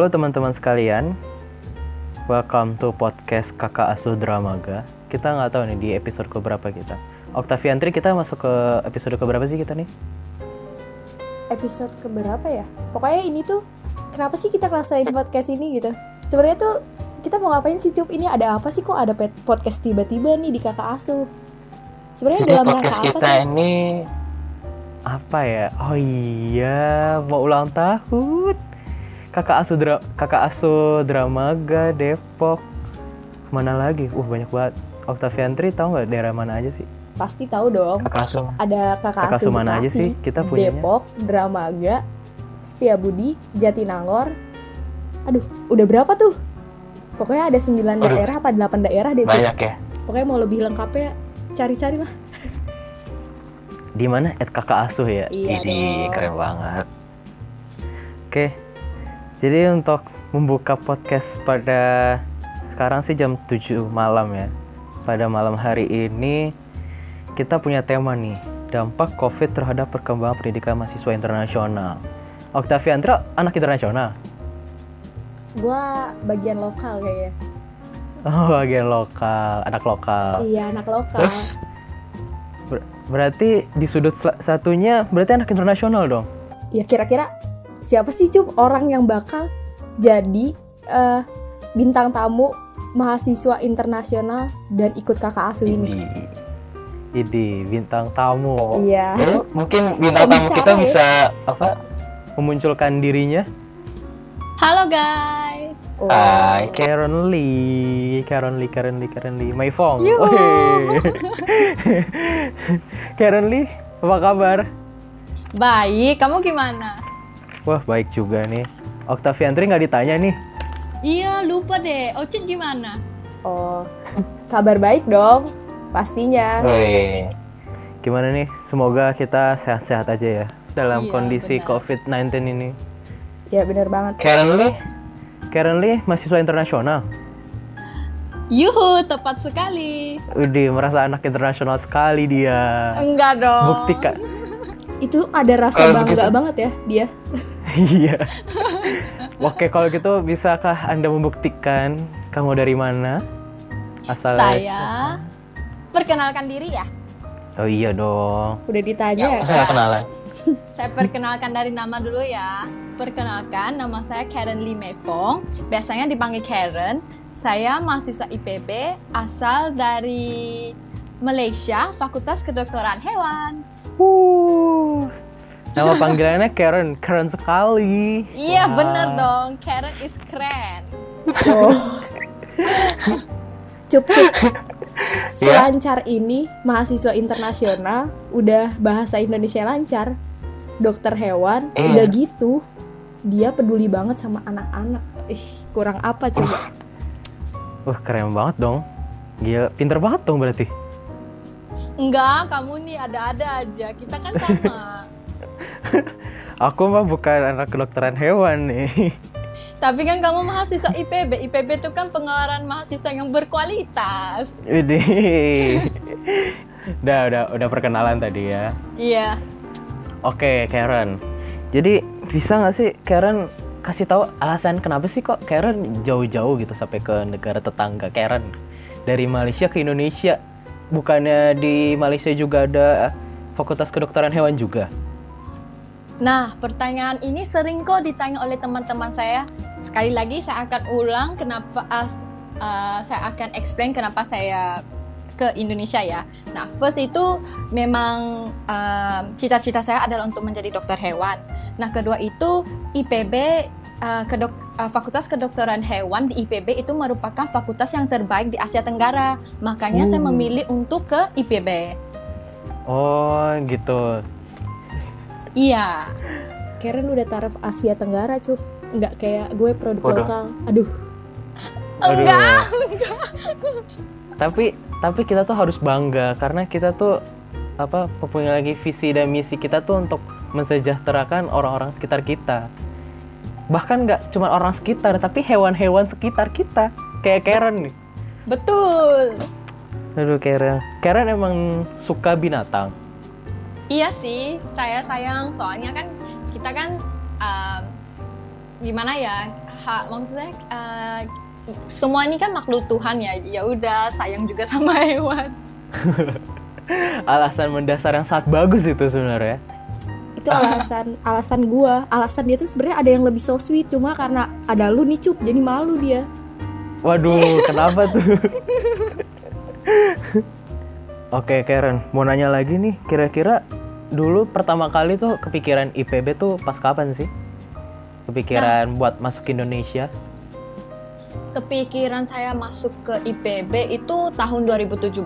Halo teman-teman sekalian, welcome to podcast Kakak Asuh Dramaga. Kita nggak tahu nih di episode keberapa kita. Octaviantri kita masuk ke episode keberapa sih kita nih? episode keberapa ya? Pokoknya ini tuh kenapa sih kita ngerasain podcast ini gitu? Sebenarnya tuh kita mau ngapain sih Cup? Ini ada apa sih kok ada podcast tiba-tiba nih di kakak asuh? Sebenarnya dalam rangka podcast apa kita sih? ini apa ya? Oh iya, mau ulang tahun. Kakak Asuh Dra Kakak Asuh Dramaga Depok. Mana lagi? Uh banyak banget. Octaviantri tahu nggak daerah mana aja sih? Pasti tahu dong. Kakak asuh. Ada kakak, Kakak asuh asuh mana aja sih kita punyanya? Depok, Dramaga, Setiabudi, Jatinangor. Aduh, udah berapa tuh? Pokoknya ada 9 Aduh. daerah apa 8 daerah deh. Banyak ya. Pokoknya mau lebih lengkapnya cari-cari lah. Di mana? At Kakak Asuh ya. Iya Ini keren banget. Oke, jadi untuk membuka podcast pada sekarang sih jam 7 malam ya. Pada malam hari ini kita punya tema nih, dampak COVID terhadap perkembangan pendidikan mahasiswa internasional. Octaviantra anak internasional. Gua bagian lokal kayaknya. Oh, bagian lokal, anak lokal. Iya, anak lokal. Terus Ber- berarti di sudut satunya berarti anak internasional dong. ya kira-kira siapa sih Cup orang yang bakal jadi eh, bintang tamu mahasiswa internasional dan ikut kakak asuh ini? Idi. Idi, bintang tamu. Iya. Lalu mungkin bintang tamu kita ya. bisa apa? Memunculkan dirinya Halo guys. Oh. Hai. Karen Lee, Karen Lee, Karen Lee, Karen Lee, Mei Fong. Karen Lee, apa kabar? Baik, kamu gimana? Wah baik juga nih. Octaviantri nggak ditanya nih. Iya, lupa deh. Ocit gimana? Oh, kabar baik dong, pastinya. Wih. Gimana nih? Semoga kita sehat-sehat aja ya dalam Iya, kondisi benar. COVID-19 ini. Ya bener banget. Karen Lee, Karen Lee, mahasiswa internasional. Yuhu, tepat sekali. Udah merasa anak internasional sekali dia. Enggak dong. Buktikan. Itu ada rasa bangga begitu- banget ya dia. Iya. Oke, kalau gitu bisakah Anda membuktikan kamu dari mana? Asal Saya perkenalkan diri ya. Oh iya dong. Udah ditanya. masa nggak kenalan? Saya perkenalkan dari nama dulu ya. Perkenalkan, nama saya Karen Lee Mefong. Biasanya dipanggil Karen. Saya mahasiswa IPB asal dari Malaysia, Fakultas Kedokteran Hewan. Uh. Nama panggilannya Karen, Karen sekali. Iya, Wah. bener dong. Karen is keren. Oh. Cup, cup. Selancar ini mahasiswa internasional udah bahasa Indonesia lancar. Dokter hewan Iya. udah gitu. Dia peduli banget sama anak-anak. Ih, kurang apa coba? Wah keren banget dong. Gila, pinter banget dong berarti. Enggak, kamu nih ada-ada aja. Kita kan sama. Aku mah bukan anak kedokteran hewan nih. Tapi kan kamu mahasiswa IPB. IPB itu kan pengeluaran mahasiswa yang berkualitas. Widih. udah, udah, udah perkenalan tadi ya. Iya. Oke, Karen. Jadi bisa nggak sih Karen kasih tahu alasan kenapa sih kok Karen jauh-jauh gitu sampai ke negara tetangga Karen dari Malaysia ke Indonesia? Bukannya di Malaysia juga ada Fakultas Kedokteran Hewan juga? Nah, pertanyaan ini sering kok ditanya oleh teman-teman saya. Sekali lagi saya akan ulang kenapa as- uh, saya akan explain kenapa saya ke Indonesia ya. Nah, first itu memang um, cita-cita saya adalah untuk menjadi dokter hewan. Nah, kedua itu IPB uh, kedok- uh, Fakultas Kedokteran Hewan di IPB itu merupakan fakultas yang terbaik di Asia Tenggara. Makanya saya Uh. memilih untuk ke IPB. Oh, gitu. Iya. Karen udah taraf Asia Tenggara, Cup. Nggak kayak gue produk Waduh. lokal. Aduh, Aduh. Enggak. Tapi tapi kita tuh harus bangga karena kita tuh apa punya lagi visi dan misi kita tuh untuk mensejahterakan orang-orang sekitar kita. Bahkan nggak cuma orang sekitar, tapi hewan-hewan sekitar kita. Kayak Karen nih. Betul. Aduh Karen. Karen emang suka binatang. Iya sih, saya sayang. Soalnya kan kita kan um, gimana ya ha, maksudnya uh, semua ini kan makhluk Tuhan ya. Ya udah sayang juga sama hewan. Alasan mendasar yang sangat bagus itu sebenarnya. Itu alasan alasan gua. Alasan dia tuh sebenarnya ada yang lebih so sweet. Cuma karena ada lu nih cup. Jadi malu dia. Waduh kenapa tuh? Oke Karen, mau nanya lagi nih, kira-kira dulu pertama kali tuh kepikiran IPB tuh pas kapan sih? Kepikiran buat masuk Indonesia? kepikiran saya masuk ke IPB itu tahun 2017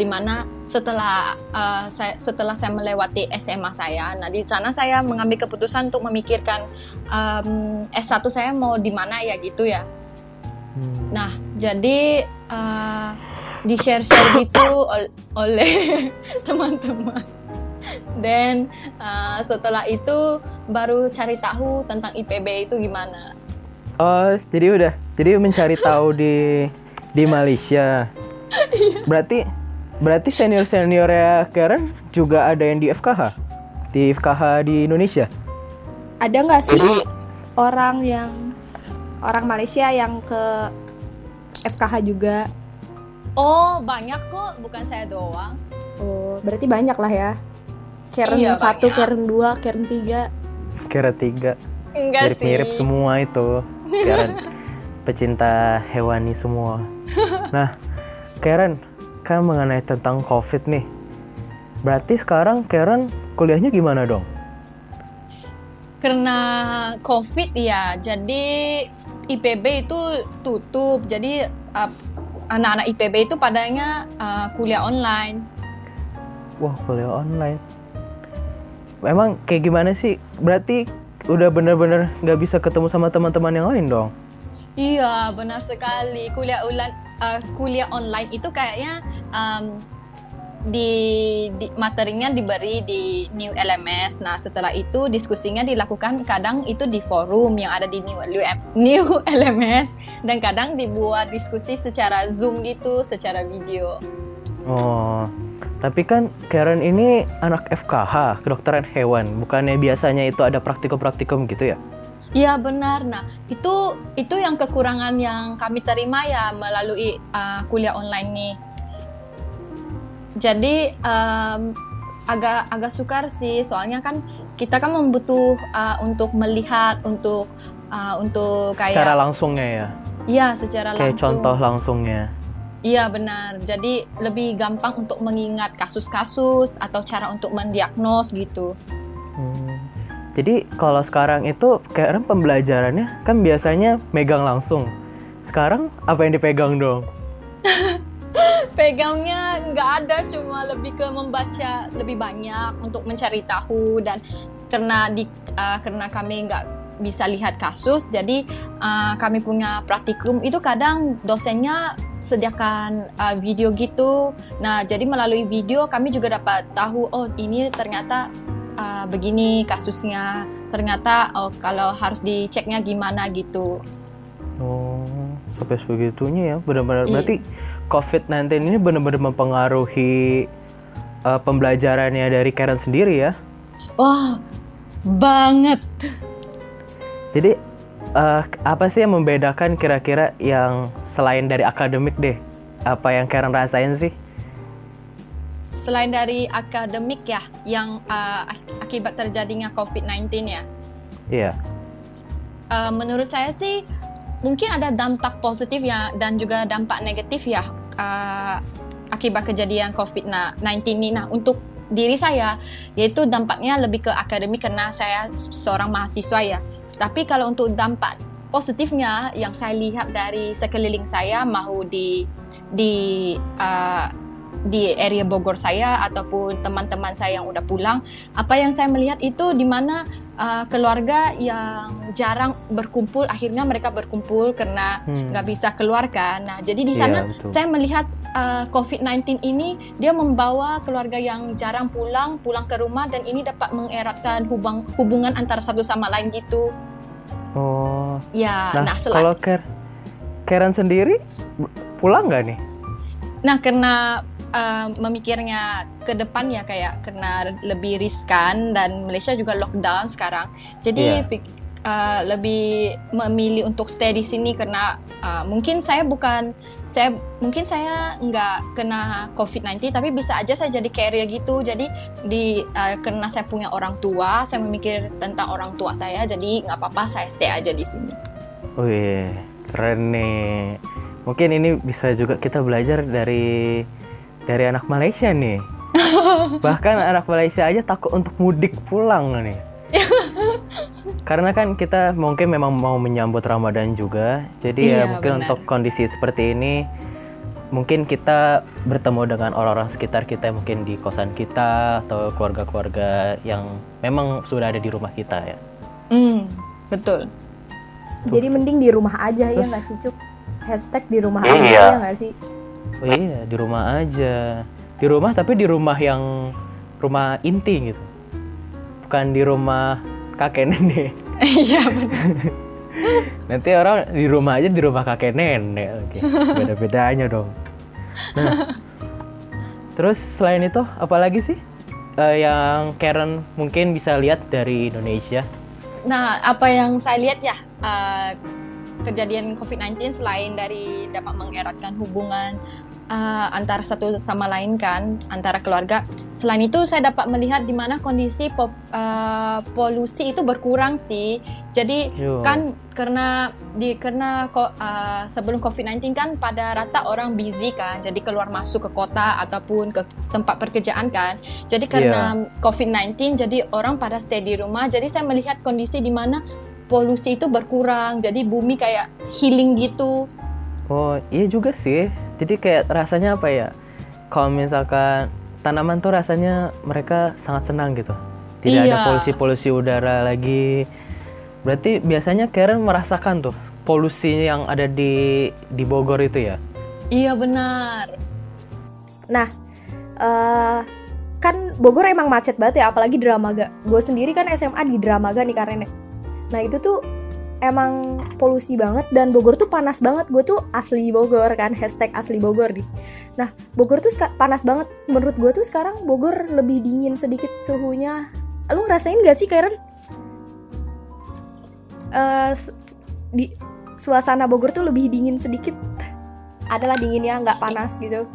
di mana setelah uh, saya setelah saya melewati SMA saya nah di sana saya mengambil keputusan untuk memikirkan um, S1 saya mau di mana ya gitu ya Hmm. nah jadi uh, di share share gitu ol- oleh teman-teman dan uh, setelah itu baru cari tahu tentang IPB itu gimana Oh, jadi udah, jadi mencari tahu di di Malaysia. Berarti berarti senior seniornya Karen juga ada yang di FKH, di FKH di Indonesia. ada nggak sih Jadi orang yang orang Malaysia yang ke FKH juga Oh, banyak kok, bukan saya doang. oh berarti banyak lah ya Karen Iya, satu, banyak. Karen dua, Karen tiga Kira tiga, Enggak sih. mirip-mirip semua itu. Karen pecinta hewani semua. Nah, Karen kan mengenai tentang COVID nih. Berarti sekarang Karen kuliahnya gimana dong? Karena COVID ya, jadi IPB itu tutup. Jadi uh, anak-anak IPB itu padanya uh, kuliah online. Wah, kuliah online. Emang kayak gimana sih? Berarti udah bener-bener nggak bisa ketemu sama teman-teman yang lain dong? Iya, benar sekali. Kuliah online uh, kuliah online itu kayaknya um, di, di materinya diberi di New LMS. Nah, setelah itu diskusinya dilakukan kadang itu di forum yang ada di New New LMS dan kadang dibuat diskusi secara Zoom gitu, secara video. Oh, tapi kan Karen ini anak FKH, kedokteran hewan. Bukannya biasanya itu ada praktikum-praktikum gitu ya? Iya benar. Nah itu itu yang kekurangan yang kami terima ya melalui uh, kuliah online nih. Jadi um, agak agak sukar sih soalnya kan kita kan membutuh uh, untuk melihat untuk uh, untuk kayak Secara langsungnya ya? iya secara Kayak langsung. contoh langsungnya. Iya benar. Jadi lebih gampang untuk mengingat kasus-kasus atau cara untuk mendiagnos gitu. Hmm. Jadi kalau sekarang itu Karen pembelajarannya kan biasanya megang langsung. Sekarang apa yang dipegang dong? pegangnya nggak ada cuma lebih ke membaca lebih banyak untuk mencari tahu dan karena di uh, karena kami nggak bisa lihat kasus jadi uh, kami punya praktikum itu kadang dosennya sediakan uh, video gitu nah jadi melalui video kami juga dapat tahu oh ini ternyata uh, begini kasusnya ternyata oh kalau harus diceknya gimana gitu Oh, sampai sebegitunya ya. Benar-benar Iya. berarti COVID-19 ini benar-benar mempengaruhi uh, pembelajarannya dari Karen sendiri ya. wah banget Jadi eh, apa sih yang membedakan kira-kira yang selain dari akademik deh? Apa yang Karen rasain sih? Selain dari akademik ya, yang uh, ak- akibat terjadinya COVID-19 ya, Iya. uh, menurut saya sih mungkin ada dampak positif ya dan juga dampak negatif ya uh, akibat kejadian COVID-19 ini. Nah untuk diri saya, yaitu dampaknya lebih ke akademik karena saya seorang mahasiswa ya. Tapi kalau untuk dampak positifnya yang saya lihat dari sekeliling saya, mau di di uh, di area Bogor saya ataupun teman-teman saya yang udah pulang, apa yang saya melihat itu di mana uh, keluarga yang jarang berkumpul, akhirnya mereka berkumpul karena Hmm. nggak bisa keluar kan. Nah, jadi di Iya, sana betul. saya melihat uh, COVID-19 ini dia membawa keluarga yang jarang pulang pulang ke rumah dan ini dapat mengeratkan hubung hubungan antara satu sama lain gitu. Oh. Ya, Nah, nah, kalau Karen sendiri pulang nggak nih? Nah, karena uh, memikirnya ke depan ya kayak karena lebih riskan dan Malaysia juga lockdown sekarang. Jadi Iya. fik- uh, lebih memilih untuk stay di sini karena uh, mungkin saya bukan saya mungkin saya nggak kena COVID-19 tapi bisa aja saya jadi carrier gitu jadi di uh, karena saya punya orang tua saya memikir tentang orang tua saya jadi nggak apa-apa saya stay aja di sini. Wih, keren nih. Mungkin ini bisa juga kita belajar dari dari anak Malaysia nih. Bahkan anak Malaysia aja takut untuk mudik pulang nih. Karena kan kita mungkin memang mau menyambut Ramadan juga. Jadi ya Iya, mungkin benar. untuk kondisi seperti ini mungkin kita bertemu dengan orang-orang sekitar kita mungkin di kosan kita atau keluarga-keluarga yang memang sudah ada di rumah kita ya. Hmm, betul. Jadi mending di rumah aja ya nggak sih Cuk? Hashtag di rumah aja Iya. ya nggak sih? Oh iya, di rumah aja. Di rumah tapi di rumah yang rumah inti gitu. Bukan di rumah kakek nenek. Iya benar. Nanti orang di rumah aja di rumah kakek nenek. Oke, beda-bedanya dong. Nah, terus selain itu apalagi sih eh, yang Karen mungkin bisa lihat dari Indonesia? Nah, apa yang saya lihat ya, uh, kejadian COVID-19 selain dari dapat mengeratkan hubungan uh, antara satu sama lain kan, antara keluarga. Selain itu, saya dapat melihat di mana kondisi pop, uh, polusi itu berkurang sih. Jadi Yo. kan karena di karena ko- uh, sebelum COVID-19 kan pada rata orang busy kan, jadi keluar masuk ke kota ataupun ke tempat pekerjaan kan. Jadi karena COVID-19 jadi orang pada stay di rumah. Jadi saya melihat kondisi di mana polusi itu berkurang. Jadi bumi kayak healing gitu. Oh iya juga sih. Jadi kayak rasanya apa ya? Kalau misalkan tanaman tuh rasanya mereka sangat senang gitu. Tidak ada Iya. polusi-polusi udara lagi. Berarti biasanya Karen merasakan tuh polusi yang ada di di Bogor itu ya. Iya benar. Nah, eh kan Bogor emang macet banget ya, apalagi Dramaga. Gue sendiri kan SMA di Dramaga nih karena. Nah itu tuh emang polusi banget dan Bogor tuh panas banget. Gue tuh asli Bogor kan, hashtag asli Bogor nih. Nah Bogor tuh ska- panas banget. Menurut gue tuh sekarang Bogor lebih dingin sedikit suhunya. Lu ngerasain gak sih Karen? Eh, s- di suasana Bogor tuh lebih dingin sedikit. Adalah dinginnya nggak panas gitu.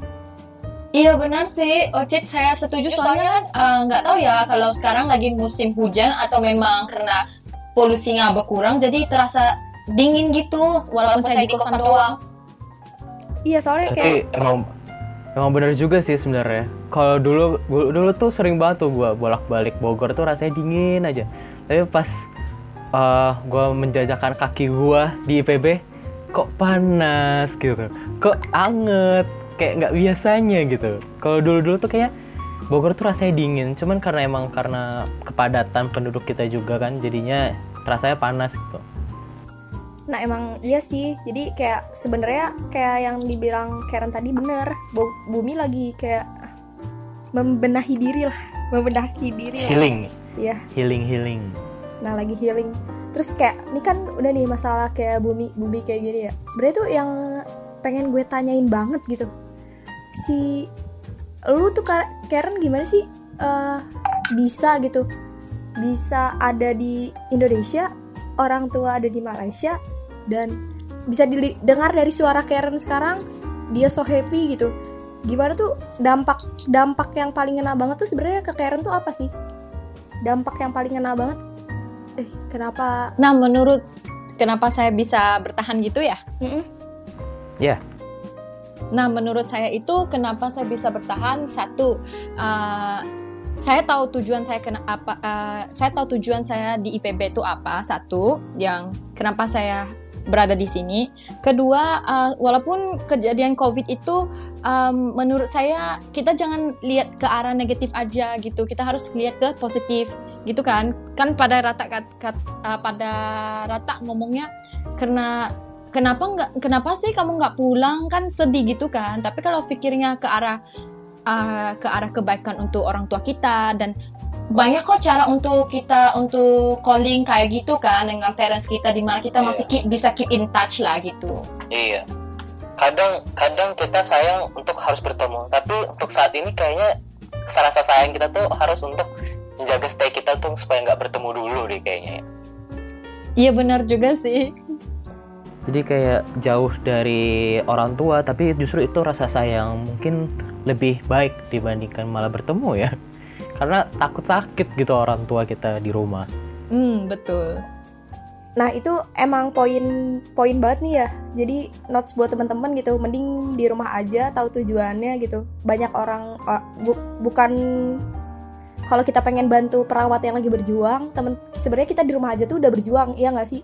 Iya benar sih, Ocit saya setuju soalnya kan eh, nggak tahu ya kalau sekarang lagi musim hujan atau memang karena polusinya berkurang jadi terasa dingin gitu walaupun saya di kosan doang. Iya soalnya kayak Tapi emang emang bener juga sih sebenarnya. Kalau dulu gua- dulu tuh sering banget tuh gua bolak-balik Bogor tuh rasanya dingin aja. Tapi pas eh, gua menjajakan kaki gua di IPB kok panas gitu. Kok anget kayak nggak biasanya gitu. Kalau dulu-dulu tuh kayak Bogor tuh rasanya dingin, cuman karena emang karena kepadatan penduduk kita juga kan jadinya rasanya panas gitu. Nah emang iya sih, jadi kayak sebenarnya kayak yang dibilang Karen tadi bener, bumi lagi kayak membenahi diri lah, membenahi diri lah. Healing, Iya, healing, healing. nah lagi healing. Terus kayak ini kan udah nih masalah kayak bumi bumi kayak gini ya. Sebenarnya tuh yang pengen gue tanyain banget gitu, si lu tuh Ka- Karen gimana sih eh, bisa gitu, bisa ada di Indonesia, orang tua ada di Malaysia dan bisa didengar dari suara Karen sekarang dia so happy gitu gimana tuh dampak dampak yang paling ngena banget tuh sebenarnya ke Karen tuh apa sih dampak yang paling ngena banget eh kenapa Nah menurut kenapa saya bisa bertahan gitu ya? Mm-mm. Ya. Nah, menurut saya itu kenapa saya bisa bertahan? Satu uh, saya tahu tujuan saya kena apa uh, saya tahu tujuan saya di IPB itu apa satu yang kenapa saya berada di sini. Kedua uh, walaupun kejadian covid itu um, menurut saya kita jangan lihat ke arah negatif aja gitu kita harus lihat ke positif gitu kan. Kan pada rata kat, kat- uh, pada rata ngomongnya karena kenapa nggak kenapa sih kamu nggak pulang kan sedih gitu kan tapi kalau pikirnya ke arah uh, ke arah kebaikan untuk orang tua kita dan banyak kok cara untuk kita untuk calling kayak gitu kan dengan parents kita di mana kita masih keep, bisa keep in touch lah gitu Iya. Kadang kadang kita sayang untuk harus bertemu, tapi untuk saat ini kayaknya rasa sayang kita tuh harus untuk menjaga stay kita tuh supaya nggak bertemu dulu deh kayaknya. ya. Iya benar juga sih. Jadi kayak jauh dari orang tua, tapi justru itu rasa sayang mungkin lebih baik dibandingkan malah bertemu ya. Karena takut sakit gitu orang tua kita di rumah. Hmm, betul. Nah itu emang poin poin banget nih ya. Jadi notes buat teman-teman gitu, mending di rumah aja, tahu tujuannya gitu. Banyak orang uh, bu- bukan kalau kita pengen bantu perawat yang lagi berjuang, temen sebenarnya kita di rumah aja tuh udah berjuang, iya nggak sih?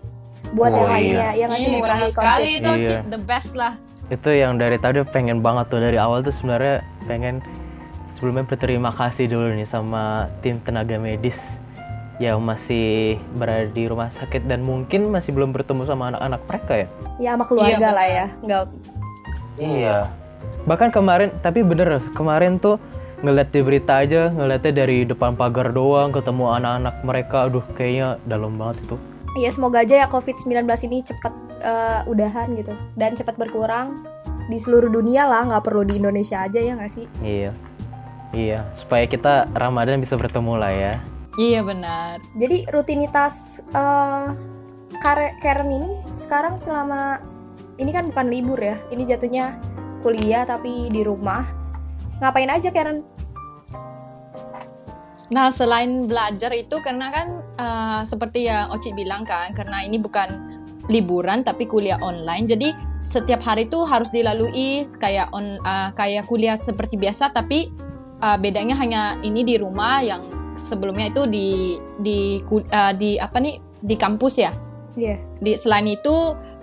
Buat Oh, yang iya. lainnya, iya nggak sih Iya, mengurangi konflik. itu Iya. The best lah. Itu yang dari tadi pengen banget tuh dari awal tuh sebenarnya pengen sebelumnya berterima kasih dulu nih sama tim tenaga medis yang masih berada di rumah sakit dan mungkin masih belum bertemu sama anak-anak mereka ya. Ya sama keluarga Iya, lah ya, nggak Iya. Bahkan kemarin, tapi bener kemarin tuh ngeliat di berita aja, ngeliatnya dari depan pagar doang, ketemu anak-anak mereka, aduh kayaknya dalam banget itu. Ya semoga aja ya COVID-19 ini cepat eh, udahan gitu dan cepat berkurang di seluruh dunia lah, nggak perlu di Indonesia aja ya nggak sih? Iya, iya, supaya kita Ramadan bisa bertemu lah ya. Iya benar. Jadi rutinitas eh Kare- Karen ini sekarang selama ini kan bukan libur ya, ini jatuhnya kuliah tapi di rumah. Ngapain aja Karen? Nah, selain belajar itu karena kan uh, seperti yang Oci bilang kan, karena ini bukan liburan tapi kuliah online. Jadi setiap hari itu harus dilalui kayak on uh, kayak kuliah seperti biasa tapi uh, bedanya hanya ini di rumah yang sebelumnya itu di di uh, di apa nih di kampus ya. Iya. Di selain itu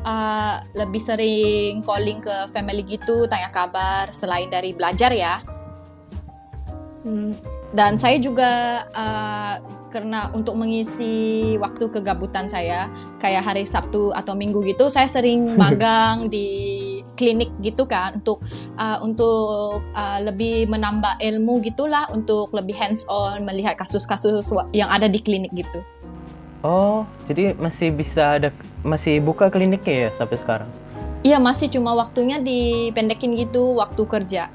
uh, lebih sering calling ke family gitu, tanya kabar selain dari belajar ya. Hmm, Dan saya juga uh, karena untuk mengisi waktu kegabutan saya, kayak hari Sabtu atau Minggu gitu, saya sering magang di klinik gitu kan untuk uh, untuk uh, lebih menambah ilmu gitulah untuk lebih hands on melihat kasus-kasus yang ada di klinik gitu. Oh, jadi masih bisa ada, masih buka kliniknya ya sampai sekarang? Iya masih cuma waktunya dipendekin gitu waktu kerja.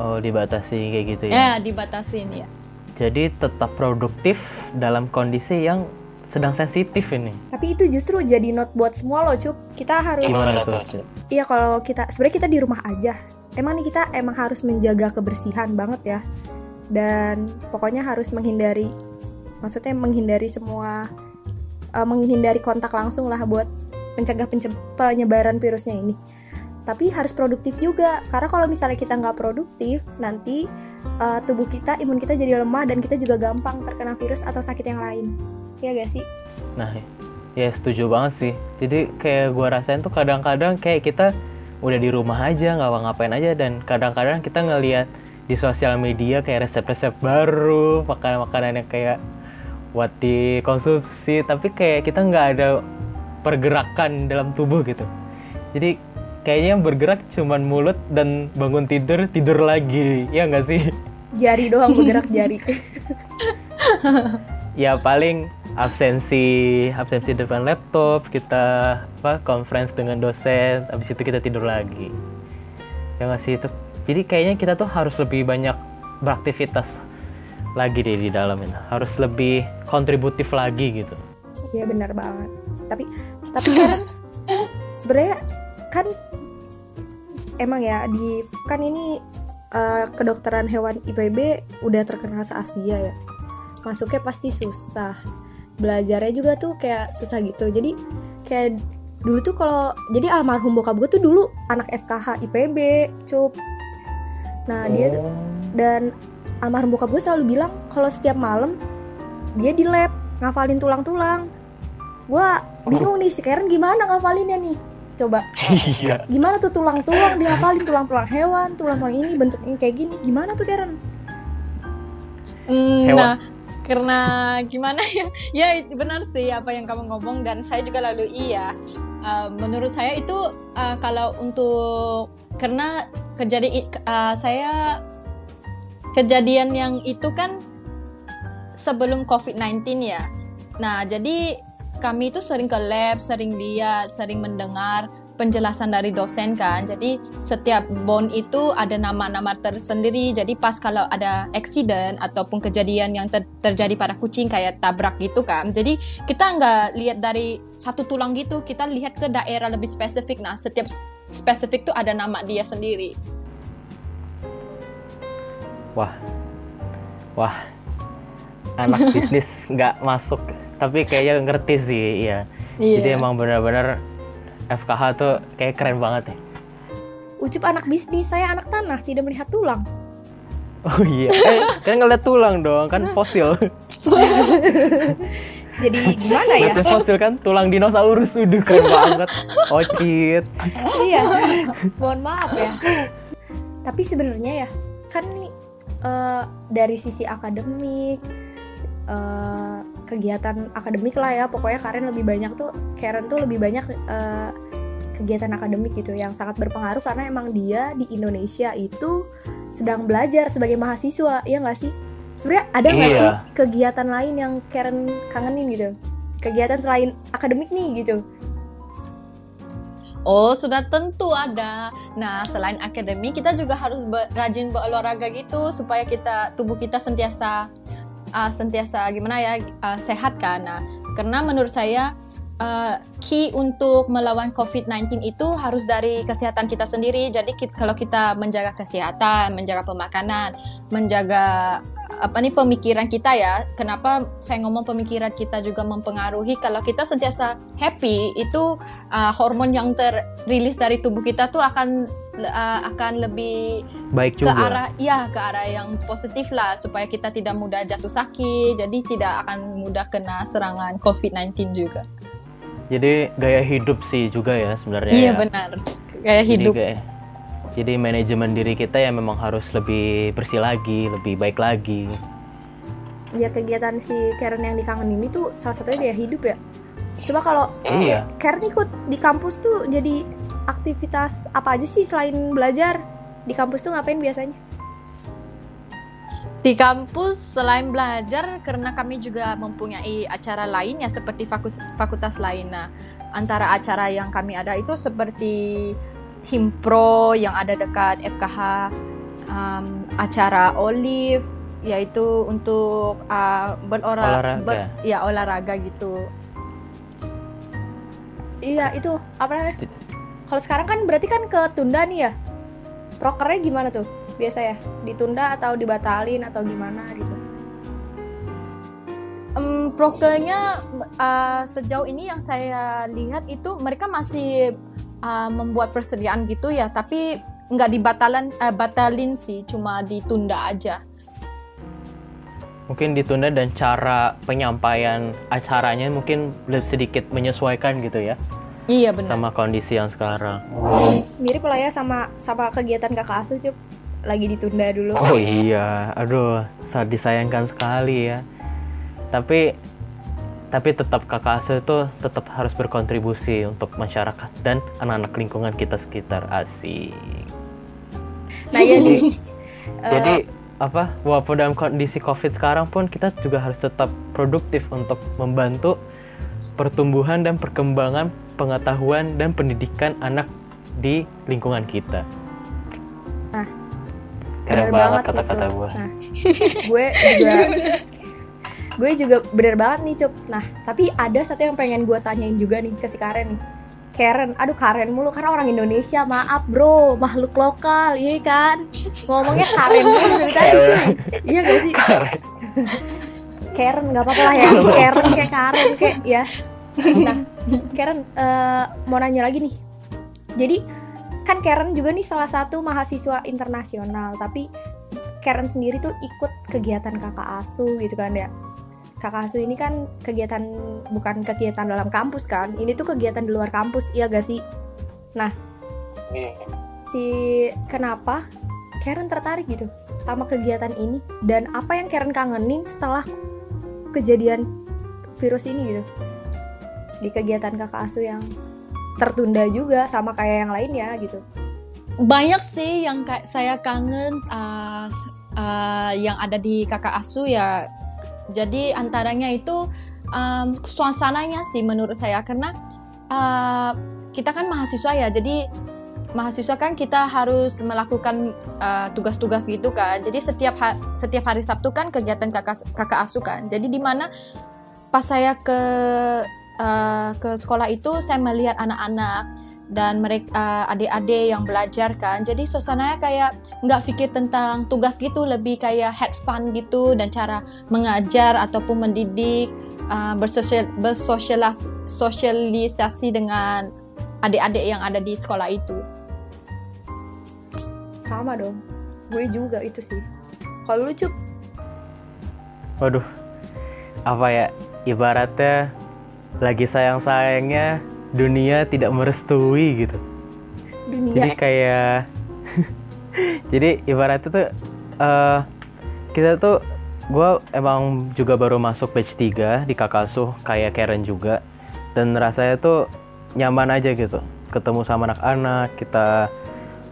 Oh, dibatasi kayak gitu ya. Ya dibatasin ya. Jadi tetap produktif dalam kondisi yang sedang sensitif ini. tapi itu justru jadi note buat semua loh, Cuk. Kita harus Gimana tuh? Iya kalau kita sebenarnya kita di rumah aja. Emang nih kita emang harus menjaga kebersihan banget ya. Dan pokoknya harus menghindari maksudnya menghindari semua eh, menghindari kontak langsung lah buat mencegah penyebaran virusnya ini. Tapi harus produktif juga karena kalau misalnya kita nggak produktif nanti eh, tubuh kita imun kita jadi lemah dan kita juga gampang terkena virus atau sakit yang lain. Iya gak sih? Nah, ya setuju banget sih. Jadi kayak gua rasain tuh kadang-kadang kayak kita udah di rumah aja, nggak ngapain aja dan kadang-kadang kita ngelihat di sosial media kayak resep-resep baru, makanan-makanan yang kayak buat dikonsumsi, tapi kayak kita nggak ada pergerakan dalam tubuh gitu. Jadi kayaknya yang bergerak cuman mulut dan bangun tidur tidur lagi, ya nggak sih? Jari doang bergerak jari. ya paling absensi absensi depan laptop kita apa conference dengan dosen habis itu kita tidur lagi ya nggak sih itu jadi kayaknya kita tuh harus lebih banyak beraktivitas lagi deh di dalam ini harus lebih kontributif lagi gitu Iya benar banget. Tapi tapi Karen sebenarnya kan emang ya di kan ini eh, kedokteran hewan IPB udah terkenal se Asia ya. Masuknya pasti susah. Belajarnya juga tuh kayak susah gitu. Jadi kayak dulu tuh kalau jadi almarhum bokap gue tuh dulu anak FKH IPB, cup. Nah, dia tuh dan almarhum bokap gue selalu bilang kalau setiap malam dia di lab ngafalin tulang-tulang. Gua bingung nih si Karen gimana ngafalinnya nih. Coba iya gimana tuh tulang-tulang dihafalin tulang-tulang hewan, tulang-tulang ini bentuknya kayak gini. Gimana tuh Karen? Hmm, Hewan. Nah, karena gimana ya? Ya benar sih apa yang kamu ngomong dan saya juga lalu iya. Uh, menurut saya itu uh, kalau untuk karena kejadian uh, saya kejadian yang itu kan sebelum COVID-19 ya. Nah, jadi kami itu sering ke lab, sering lihat, sering mendengar penjelasan dari dosen kan. Jadi setiap bond itu ada nama-nama tersendiri. Jadi pas kalau ada accident ataupun kejadian yang ter- terjadi pada kucing kayak tabrak gitu kan. Jadi kita nggak lihat dari satu tulang gitu, kita lihat ke daerah lebih spesifik. Nah setiap spesifik tuh ada nama dia sendiri. Wah, wah, anak bisnis nggak masuk, tapi kayaknya ngerti sih, iya. Jadi emang benar-benar FKH tuh kayak keren banget ya. Ucup anak bisnis, saya anak tanah, tidak melihat tulang. Oh iya, eh, kan ngeliat tulang dong, kan fosil. Jadi gimana ya? Ngeliatin fosil kan tulang dinosaurus, udah keren banget. Ocit. iya. Mohon maaf ya. Tapi sebenarnya ya, kan nih eh, dari sisi akademik, eh, kegiatan akademik lah ya, pokoknya Karen lebih banyak tuh, Karen tuh lebih banyak eh, kegiatan akademik gitu yang sangat berpengaruh karena emang dia di Indonesia itu sedang belajar sebagai mahasiswa, ya nggak sih? Sebenarnya ada nggak Iya. sih kegiatan lain yang Karen kangenin gitu? Kegiatan selain akademik nih gitu? Oh, sudah tentu ada. Nah, selain akademik, kita juga harus be- rajin berolahraga gitu supaya kita tubuh kita sentiasa uh, sentiasa gimana ya uh, sehat kan. Nah, karena menurut saya uh, key untuk melawan COVID-19 itu harus dari kesehatan kita sendiri. Jadi ki- kalau kita menjaga kesehatan, menjaga pemakanan, menjaga apa nih pemikiran kita ya. Kenapa saya ngomong pemikiran kita juga mempengaruhi kalau kita sentiasa happy itu uh, hormon yang terrilis dari tubuh kita tuh akan uh, akan lebih Baik ke juga. arah ya ke arah yang positif lah supaya kita tidak mudah jatuh sakit jadi tidak akan mudah kena serangan COVID-19 juga. Jadi gaya hidup sih juga ya sebenarnya. Iya ya. benar. Gaya Jadi hidup. kayak- jadi manajemen diri kita ya memang harus lebih bersih lagi, lebih baik lagi. ya kegiatan si Karen yang dikangenin itu salah satunya dia hidup ya. Coba kalau Iya. Karen ikut di kampus tuh jadi aktivitas apa aja sih selain belajar? Di kampus tuh ngapain biasanya? Di kampus selain belajar karena kami juga mempunyai acara lain ya seperti fakus- fakultas lain. Nah, antara acara yang kami ada itu seperti Himpro yang ada dekat FKH, um, acara Olive yaitu untuk uh, berolahraga, Olahraga. ya olahraga gitu. Iya itu apa namanya? Kalau sekarang kan berarti kan ketunda nih ya. Prokernya gimana tuh? Biasa ya ditunda atau dibatalin atau gimana gitu? Um, prokernya uh, sejauh ini yang saya lihat itu mereka masih uh, membuat persediaan gitu ya, tapi nggak dibatalan uh, batalin sih, cuma ditunda aja. Mungkin ditunda dan cara penyampaian acaranya mungkin lebih sedikit menyesuaikan gitu ya Iya benar. sama kondisi yang sekarang. Mirip lah ya sama sama kegiatan kakak asuh cup lagi ditunda dulu. Oh iya, aduh, sangat disayangkan sekali ya. Tapi tapi tetap kakak asuh itu tetap harus berkontribusi untuk masyarakat dan anak-anak lingkungan kita sekitar asik. Nah ya nih. Jadi apa? Walaupun dalam kondisi COVID sekarang pun kita juga harus tetap produktif untuk membantu pertumbuhan dan perkembangan pengetahuan dan pendidikan anak di lingkungan kita. Nah, Keren banget kata-kata gue. Nah, gue juga gue juga bener banget nih Cup. Nah, tapi ada satu yang pengen gue tanyain juga nih ke si Karen nih. Karen, aduh Karen mulu karena orang Indonesia, maaf bro, makhluk lokal, iya kan? Ngomongnya Karen mulu dari tadi cuy, iya gak sih? Karen nggak apa-apa lah ya, Karen kayak Karen kayak ya. Nah, Karen eh, mau nanya lagi nih. Jadi kan Karen juga nih salah satu mahasiswa internasional, tapi Karen sendiri tuh ikut kegiatan kakak asuh gitu kan ya. Kakak asuh ini kan kegiatan bukan kegiatan dalam kampus kan, ini tuh kegiatan di luar kampus, iya gak sih? Iya. Si kenapa Karen tertarik gitu sama kegiatan ini dan apa yang Karen kangenin setelah kejadian virus ini gitu di kegiatan kakak asuh yang tertunda juga sama kayak yang lain ya gitu. Banyak sih yang kayak saya kangen uh, uh, yang ada di kakak asuh ya. Jadi antaranya itu um, suasananya sih menurut saya karena uh, kita kan mahasiswa ya jadi mahasiswa kan kita harus melakukan uh, tugas-tugas gitu kan jadi setiap ha setiap hari Sabtu kan kegiatan kakak kakak asuh kan jadi di mana pas saya ke uh, ke sekolah itu saya melihat anak-anak dan mereka uh, adik-adik yang belajar kan. Jadi suasananya kayak nggak pikir tentang tugas gitu lebih kayak head fun gitu dan cara mengajar ataupun mendidik uh, bersosial bersosialisasi dengan adik-adik yang ada di sekolah itu. Sama dong. Gue juga itu sih. Kalau lu cup waduh. Apa ya? Ibaratnya lagi sayang-sayangnya dunia tidak merestui gitu. Dunia jadi kayak jadi ibaratnya tuh uh, kita tuh gue emang juga baru masuk batch 3 di kakasuh kayak Karen juga. Dan rasanya tuh nyaman aja gitu. Ketemu sama anak-anak kita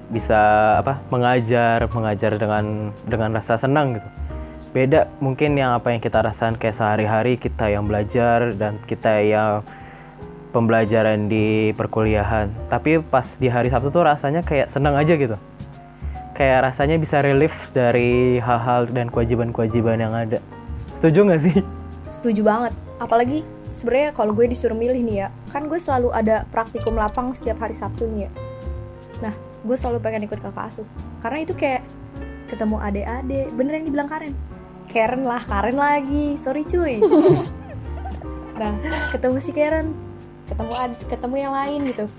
bisa apa mengajar mengajar dengan dengan rasa senang gitu beda mungkin yang apa yang kita rasakan kayak sehari-hari kita yang belajar dan kita yang pembelajaran di perkuliahan. Tapi pas di hari Sabtu tuh rasanya kayak senang aja gitu. Kayak rasanya bisa relief dari hal-hal dan kewajiban-kewajiban yang ada. Setuju nggak sih? Setuju banget. Apalagi sebenarnya kalau gue disuruh milih nih ya kan gue selalu ada praktikum lapang setiap hari Sabtu nih ya. Nah gue selalu pengen ikut kakak asuh. Karena itu kayak ketemu adik-adik. Bener yang dibilang Karen? Karen lah Karen lagi. Sorry cuy. Nah ketemu si Karen. Ketemu ketemu yang lain gitu.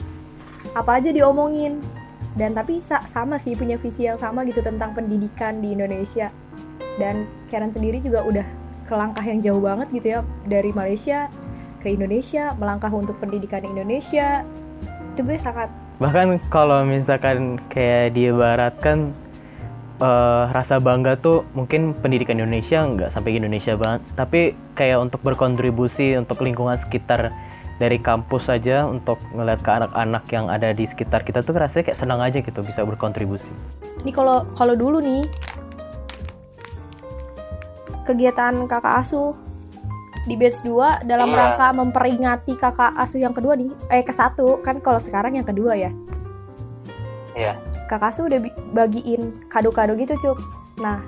Apa aja diomongin. Dan tapi sa sama sih punya visi yang sama gitu tentang pendidikan di Indonesia. Dan Karen sendiri juga udah ke langkah yang jauh banget gitu ya. Dari Malaysia ke Indonesia melangkah untuk pendidikan Indonesia. Itu gue sangat bahkan kalau misalkan kayak diibaratkan uh, rasa bangga tuh mungkin pendidikan Indonesia nggak sampai Indonesia banget tapi kayak untuk berkontribusi untuk lingkungan sekitar dari kampus saja untuk ngeliat ke anak-anak yang ada di sekitar kita tuh rasanya kayak senang aja gitu bisa berkontribusi. Nih kalau kalau dulu nih kegiatan kakak asuh di batch 2 dalam Iya. rangka memperingati kakak asuh yang kedua nih eh ke satu kan kalau sekarang yang kedua ya Iya. kakak asuh udah bagiin kado-kado gitu cup nah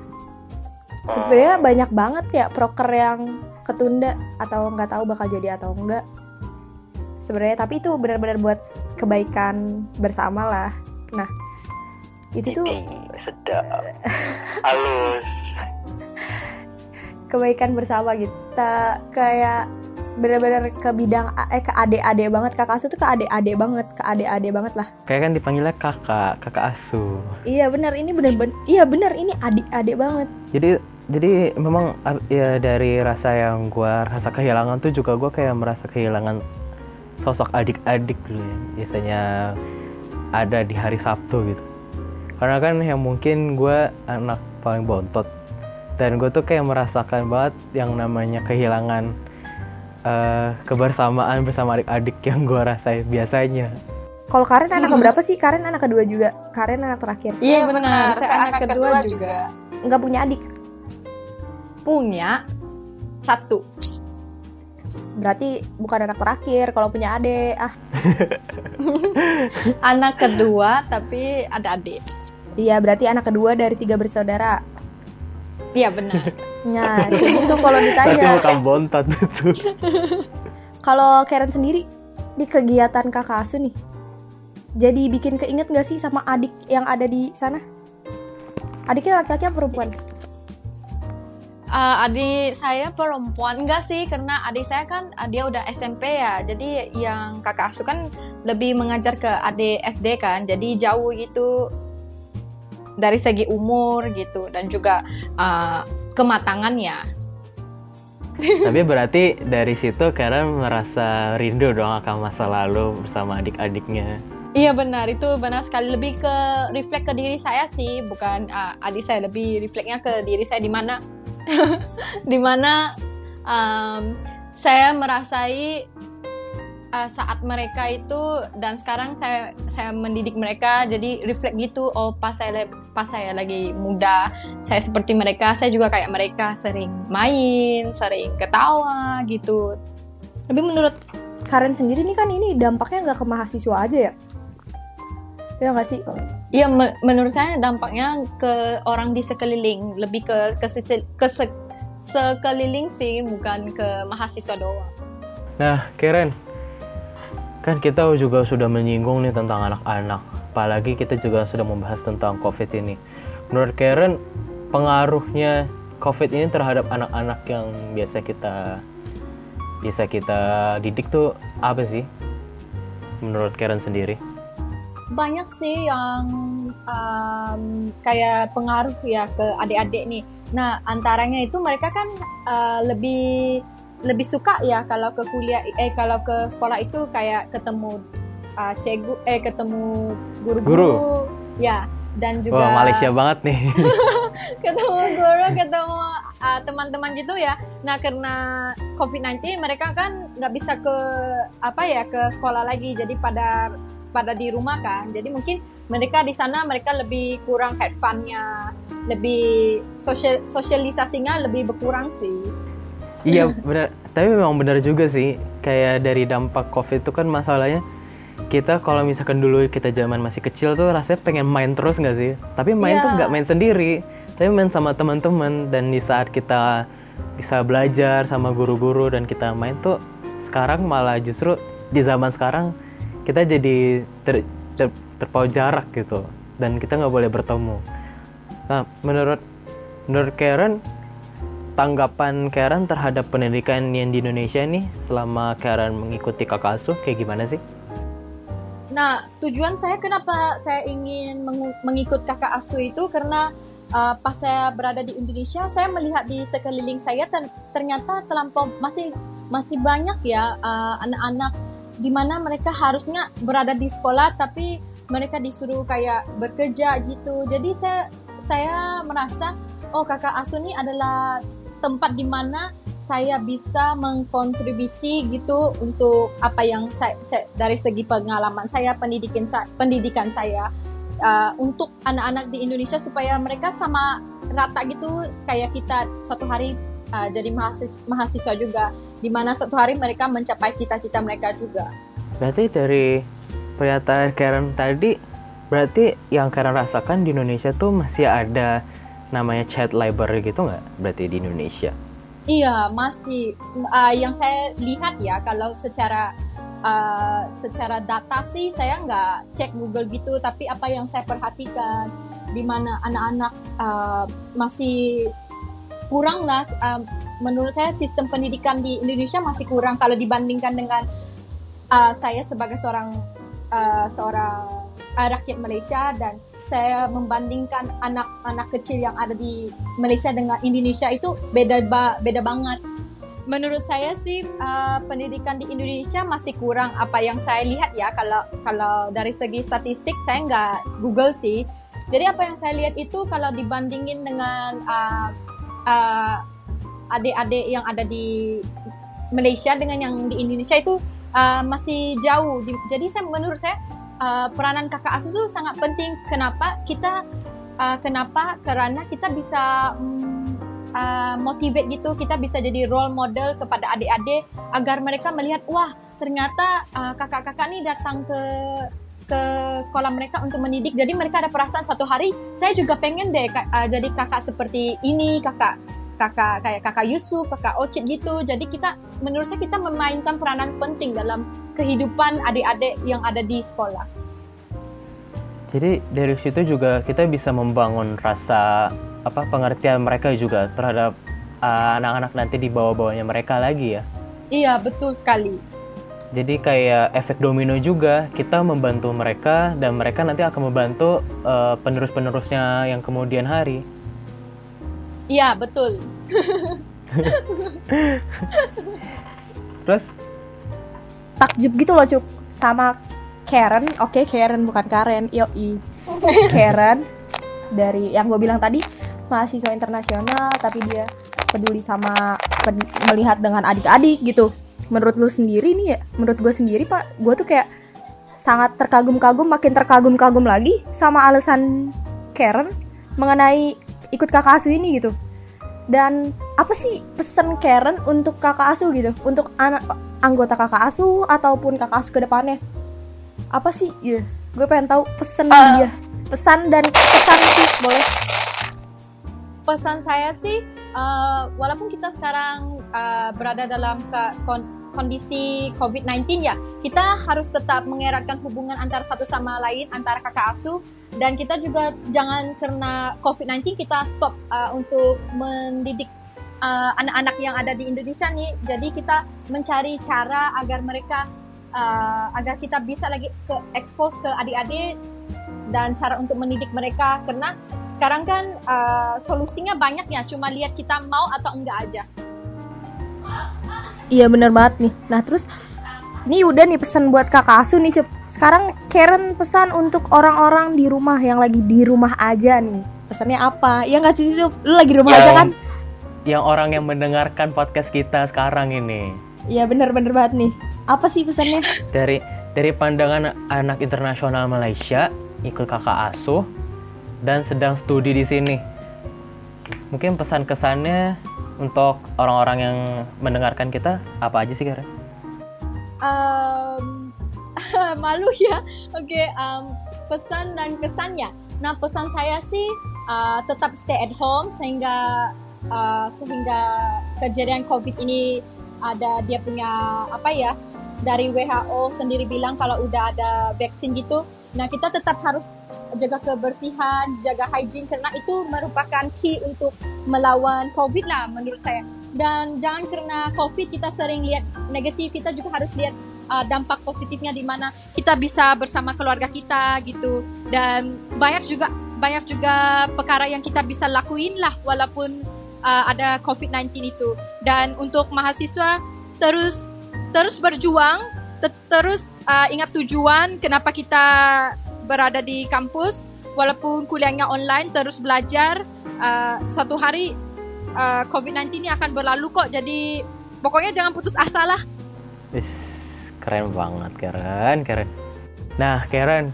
sebenarnya banyak banget ya proker yang ketunda atau nggak tahu bakal jadi atau enggak sebenarnya tapi itu benar-benar buat kebaikan bersama lah. Nah itu tuh sedap. Halus. kebaikan bersama gitu. Kita kayak bener-bener ke bidang eh ke adik-adik banget. Kakak asuh tuh ke adik-adik banget ke adik-adik banget lah. Kayak kan dipanggilnya kakak, kakak asuh. iya bener. Ini bener-bener iya bener. Ini adik-adik banget. Jadi jadi memang ya dari rasa yang gua rasa kehilangan tuh juga gua kayak merasa kehilangan sosok adik-adik dulu ya. Biasanya ada di hari Sabtu gitu. Karena kan yang mungkin gua anak paling bontot. Dan gue tuh kayak merasakan banget yang namanya kehilangan eh, kebersamaan bersama adik-adik yang gua rasain biasanya. kalau Karen anak berapa sih? Karen anak kedua juga. Karen anak terakhir. Iya benar. saya anak kedua juga. nggak punya adik. Punya satu. Berarti bukan anak terakhir. Kalau punya adik ah. Anak kedua tapi ada adik. Iya berarti anak kedua dari tiga bersaudara. Iya benar nah gitu kalau ditanya. Bukan bontot itu. kalau Karen sendiri di kegiatan kakak asuh nih jadi bikin keinget gak sih sama adik yang ada di sana? Adiknya laki-laki apa perempuan? Eh, adik saya perempuan enggak sih? Karena adik saya kan eh, dia udah SMP ya. Jadi yang kakak asuh kan lebih mengajar ke adik SD kan. Jadi jauh gitu dari segi umur gitu. Dan juga eh, kematangannya. Tapi berarti dari situ Karen merasa rindu dong akan masa lalu bersama adik-adiknya. Iya benar. Itu benar sekali. Lebih ke reflect ke diri saya sih bukan uh, adik saya. Lebih refleksnya ke diri saya di mana di mana um, saya merasai uh, saat mereka itu dan sekarang saya saya mendidik mereka. Jadi reflect gitu oh pas saya pas saya lagi muda saya seperti mereka saya juga kayak mereka sering main sering ketawa gitu tapi menurut Karen sendiri nih kan ini dampaknya nggak ke mahasiswa aja ya? Ya nggak sih? Iya, me- menurut saya dampaknya ke orang di sekeliling, lebih ke ke, sisi- ke se- sekeliling sih, bukan ke mahasiswa doang. Nah, Karen, kan kita juga sudah menyinggung nih tentang anak-anak. Apalagi kita juga sudah membahas tentang COVID ini. Menurut Karen, pengaruhnya COVID ini terhadap anak-anak yang biasa kita biasa kita didik tuh apa sih? Menurut Karen sendiri? Banyak sih yang um, kayak pengaruh ya ke adik-adik nih. Nah, antaranya itu mereka kan uh, lebih lebih suka ya kalau ke kuliah eh kalau ke sekolah itu kayak ketemu uh, cegu eh ketemu guru-guru ya dan juga Wah, Malaysia banget nih. ketemu guru, ketemu uh, teman-teman gitu ya. Nah karena COVID-19 mereka kan nggak bisa ke apa ya ke sekolah lagi, jadi pada pada di rumah kan. Jadi mungkin mereka di sana mereka lebih kurang have fun-nya, lebih sosial sosialisasinya lebih berkurang sih. Iya benar, tapi memang benar juga sih. Kayak dari dampak COVID itu kan masalahnya kita kalau misalkan dulu kita zaman masih kecil tuh rasanya pengen main terus nggak sih? Tapi main Iya. tuh nggak main sendiri, tapi main sama teman-teman dan di saat kita bisa belajar sama guru-guru dan kita main tuh sekarang malah justru di zaman sekarang kita jadi ter, ter- terpaut jarak gitu dan kita nggak boleh bertemu. Nah menurut menurut Karen tanggapan Karen terhadap pendidikan yang di Indonesia nih selama Karen mengikuti kakak asuh kayak gimana sih? Nah, tujuan saya kenapa saya ingin mengu- mengikut kakak asuh itu karena uh, pas saya berada di Indonesia, saya melihat di sekeliling saya ter- ternyata terlampau masih masih banyak ya uh, anak-anak di mana mereka harusnya berada di sekolah tapi mereka disuruh kayak bekerja gitu. Jadi saya saya merasa oh kakak asuh ini adalah tempat di mana saya bisa mengkontribusi gitu untuk apa yang saya, saya- dari segi pengalaman saya pendidikan sa- pendidikan saya uh, untuk anak-anak di Indonesia supaya mereka sama rata gitu kayak kita suatu hari uh, jadi mahasiswa, mahasiswa juga di mana suatu hari mereka mencapai cita-cita mereka juga. Berarti dari pernyataan Karen tadi, berarti yang Karen rasakan di Indonesia tuh masih ada namanya child labor gitu nggak? Berarti di Indonesia? Iya, masih uh, yang saya lihat ya kalau secara uh, secara data sih saya nggak cek Google gitu, tapi apa yang saya perhatikan di mana anak-anak uh, masih kurang lah. uh, menurut saya sistem pendidikan di Indonesia masih kurang kalau dibandingkan dengan uh, saya sebagai seorang uh, seorang uh, rakyat Malaysia dan saya membandingkan anak-anak kecil yang ada di Malaysia dengan Indonesia itu beda ba- beda banget. Menurut saya sih uh, pendidikan di Indonesia masih kurang apa yang saya lihat ya kalau kalau dari segi statistik saya nggak Google sih. Jadi apa yang saya lihat itu kalau dibandingin dengan uh, uh, adik-adik yang ada di Malaysia dengan yang di Indonesia itu uh, masih jauh. Di- Jadi saya menurut saya uh, peranan kakak asuh itu sangat penting. Kenapa kita uh, kenapa? Karena kita bisa mm, uh, motivate gitu, kita bisa jadi role model kepada adik-adik agar mereka melihat wah ternyata uh, kakak-kakak nih datang ke ke sekolah mereka untuk mendidik. Jadi mereka ada perasaan suatu hari saya juga pengen deh uh, jadi kakak seperti ini, kakak kakak kayak kakak Yusuf, kakak Ocit gitu. Jadi kita menurut saya kita memainkan peranan penting dalam kehidupan adik-adik yang ada di sekolah. Jadi dari situ juga kita bisa membangun rasa apa pengertian mereka juga terhadap uh, anak-anak nanti di bawah-bawahnya mereka lagi ya. Iya, betul sekali. Jadi kayak efek domino juga kita membantu mereka dan mereka nanti akan membantu uh, penerus-penerusnya yang kemudian hari. Iya, betul. Terus takjub gitu loh cuk. Sama Karen oke Karen bukan Karen yoi. Karen dari yang gue bilang tadi mahasiswa internasional tapi dia peduli sama pen- melihat dengan adik-adik gitu. Menurut lu sendiri nih ya menurut gue sendiri pak gue tuh kayak sangat terkagum-kagum makin terkagum-kagum lagi sama alasan Karen mengenai ikut kakak asuh ini gitu. Dan apa sih pesan Karen untuk kakak asuh gitu? Untuk anak anggota kakak asuh ataupun kakak asuh ke depannya. Apa sih? Ya gue pengen tahu pesan Eh. dia. Pesan dan pesan sih boleh. Pesan saya sih uh, walaupun kita sekarang uh, berada dalam ke- kon- kondisi COVID-19 ya kita harus tetap mengeratkan hubungan antara satu sama lain antara kakak asuh. Dan kita juga jangan karena COVID-19 kita stop uh, untuk mendidik uh, anak-anak yang ada di Indonesia nih jadi kita mencari cara agar mereka uh, agar kita bisa lagi ke expose ke adik-adik dan cara untuk mendidik mereka karena sekarang kan uh, solusinya banyak ya cuma lihat kita mau atau enggak aja Iya bener banget nih. Nah terus ini udah nih pesan buat kakak asuh nih Cup. Sekarang Karen pesan untuk orang-orang di rumah yang lagi di rumah aja nih. Pesannya apa? Ya nggak sih Cup? Lu lagi di rumah Yang- aja kan? Yang orang yang mendengarkan podcast kita sekarang ini Iya bener-bener banget nih. Apa sih pesannya? dari dari pandangan anak internasional Malaysia ikut kakak asuh dan sedang studi di sini. Mungkin pesan kesannya untuk orang-orang yang mendengarkan kita apa aja sih Karen? um, malu ya oke um, pesan dan kesannya nah pesan saya sih uh, tetap stay at home sehingga uh, sehingga kejadian covid ini ada dia punya apa ya dari WHO sendiri bilang kalau udah ada vaksin gitu. Nah kita tetap harus jaga kebersihan jaga hygiene karena itu merupakan key untuk melawan covid lah menurut saya. Dan jangan karena covid kita sering lihat negatif kita juga harus lihat uh, dampak positifnya di mana kita bisa bersama keluarga kita gitu. Dan banyak juga banyak juga perkara yang kita bisa lakuin lah walaupun uh, ada COVID-19 itu dan untuk mahasiswa terus terus berjuang te- terus uh, ingat tujuan kenapa kita berada di kampus walaupun kuliahnya online terus belajar uh, suatu hari uh, COVID-19 ini akan berlalu kok jadi pokoknya jangan putus asa lah keren banget Karen, Karen. Nah Karen,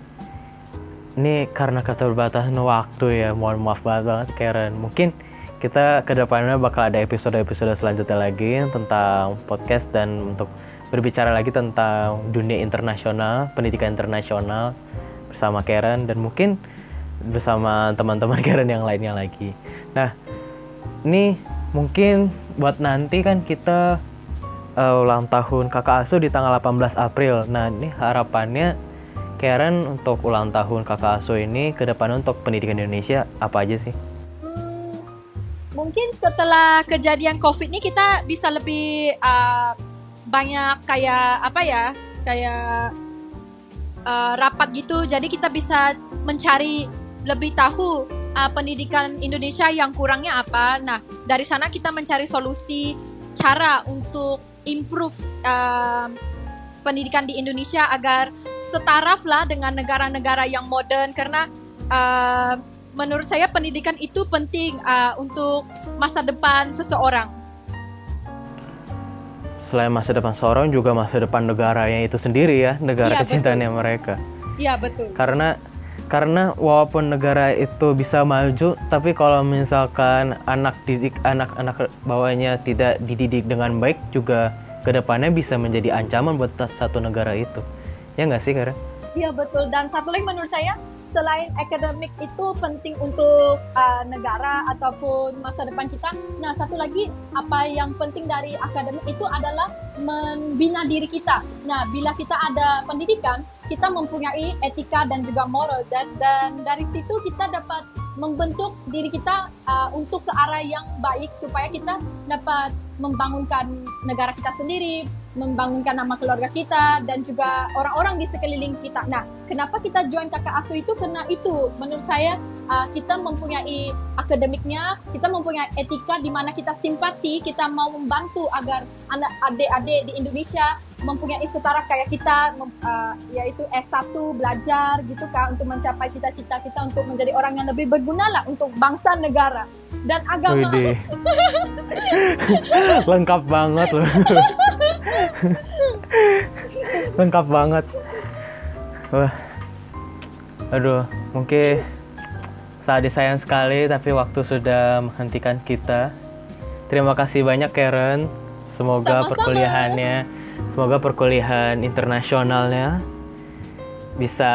ini karena keterbatasan waktu ya, mohon maaf banget banget Karen. Mungkin kita ke depannya bakal ada episode-episode selanjutnya lagi tentang podcast dan untuk berbicara lagi tentang dunia internasional, pendidikan internasional bersama Karen dan mungkin bersama teman-teman Karen yang lainnya lagi. Nah, ini mungkin buat nanti kan kita eh, ulang tahun kakak asuh di tanggal 18 April. Nah, ini harapannya Karen untuk ulang tahun kakak asuh ini ke depannya untuk pendidikan Indonesia apa aja sih? Mungkin setelah kejadian COVID ini kita bisa lebih uh, banyak kayak apa ya, kayak uh, rapat gitu. Jadi kita bisa mencari lebih tahu uh, pendidikan Indonesia yang kurangnya apa. Nah, dari sana kita mencari solusi cara untuk improve um, pendidikan di Indonesia agar setaraf lah dengan negara-negara yang modern karena uh, menurut saya pendidikan itu penting uh, untuk masa depan seseorang. Selain masa depan seorang juga masa depan negaranya itu sendiri ya, negara Iya, kecintaannya mereka. Iya betul. Karena karena walaupun negara itu bisa maju, tapi kalau misalkan anak didik anak-anak bawahnya tidak dididik dengan baik juga ke depannya bisa menjadi ancaman buat satu negara itu. Ya nggak sih, Karen? Iya betul. Dan satu lagi menurut saya selain akademik itu penting untuk uh, negara ataupun masa depan kita. Nah satu lagi apa yang penting dari akademik itu adalah membina diri kita. Nah bila kita ada pendidikan, kita mempunyai etika dan juga moral dan dan dari situ kita dapat membentuk diri kita uh, untuk ke arah yang baik supaya kita dapat membangunkan negara kita sendiri, membangunkan nama keluarga kita dan juga orang-orang di sekeliling kita. Nah, kenapa kita join kakak asuh itu? Karena itu menurut saya uh, kita mempunyai akademiknya, kita mempunyai etika di mana kita simpati, kita mau membantu agar anak adik-adik di Indonesia mempunyai setara kayak kita uh, yaitu S1 belajar gitu kan untuk mencapai cita-cita kita untuk menjadi orang yang lebih berguna lah untuk bangsa negara dan agama. Lengkap banget loh. Lengkap banget. Wah. Aduh, mungkin saat disayang sekali tapi waktu sudah menghentikan kita. Terima kasih banyak Karen. Semoga Sama-sama. perkuliahannya semoga perkuliahan internasionalnya bisa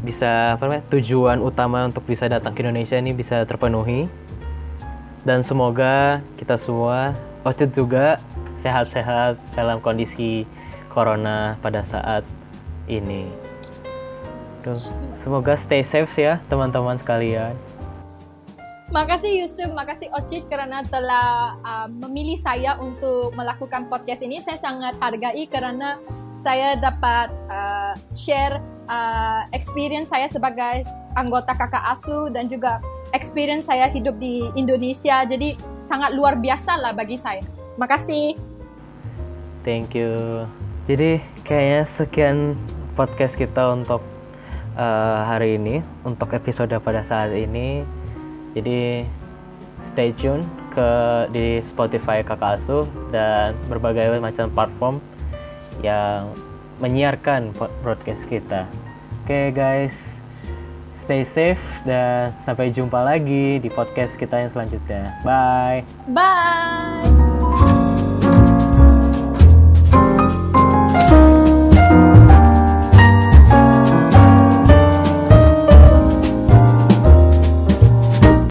bisa apa namanya tujuan utama untuk bisa datang ke Indonesia ini bisa terpenuhi dan semoga kita semua Ocit juga sehat-sehat dalam kondisi corona pada saat ini. Tuh, semoga stay safe ya teman-teman sekalian. Makasih Yusuf, makasih Ocit karena telah uh, memilih saya untuk melakukan podcast ini. Saya sangat hargai karena saya dapat uh, share uh, experience saya sebagai anggota kakak asuh dan juga experience saya hidup di Indonesia. Jadi sangat luar biasa lah bagi saya. Makasih. Thank you. Jadi kayaknya sekian podcast kita untuk uh, hari ini, untuk episode pada saat ini. Jadi stay tune ke di Spotify Kakak Asuh dan berbagai macam platform yang menyiarkan broadcast kita. Oke okay, guys, stay safe dan sampai jumpa lagi di podcast kita yang selanjutnya. Bye. Bye.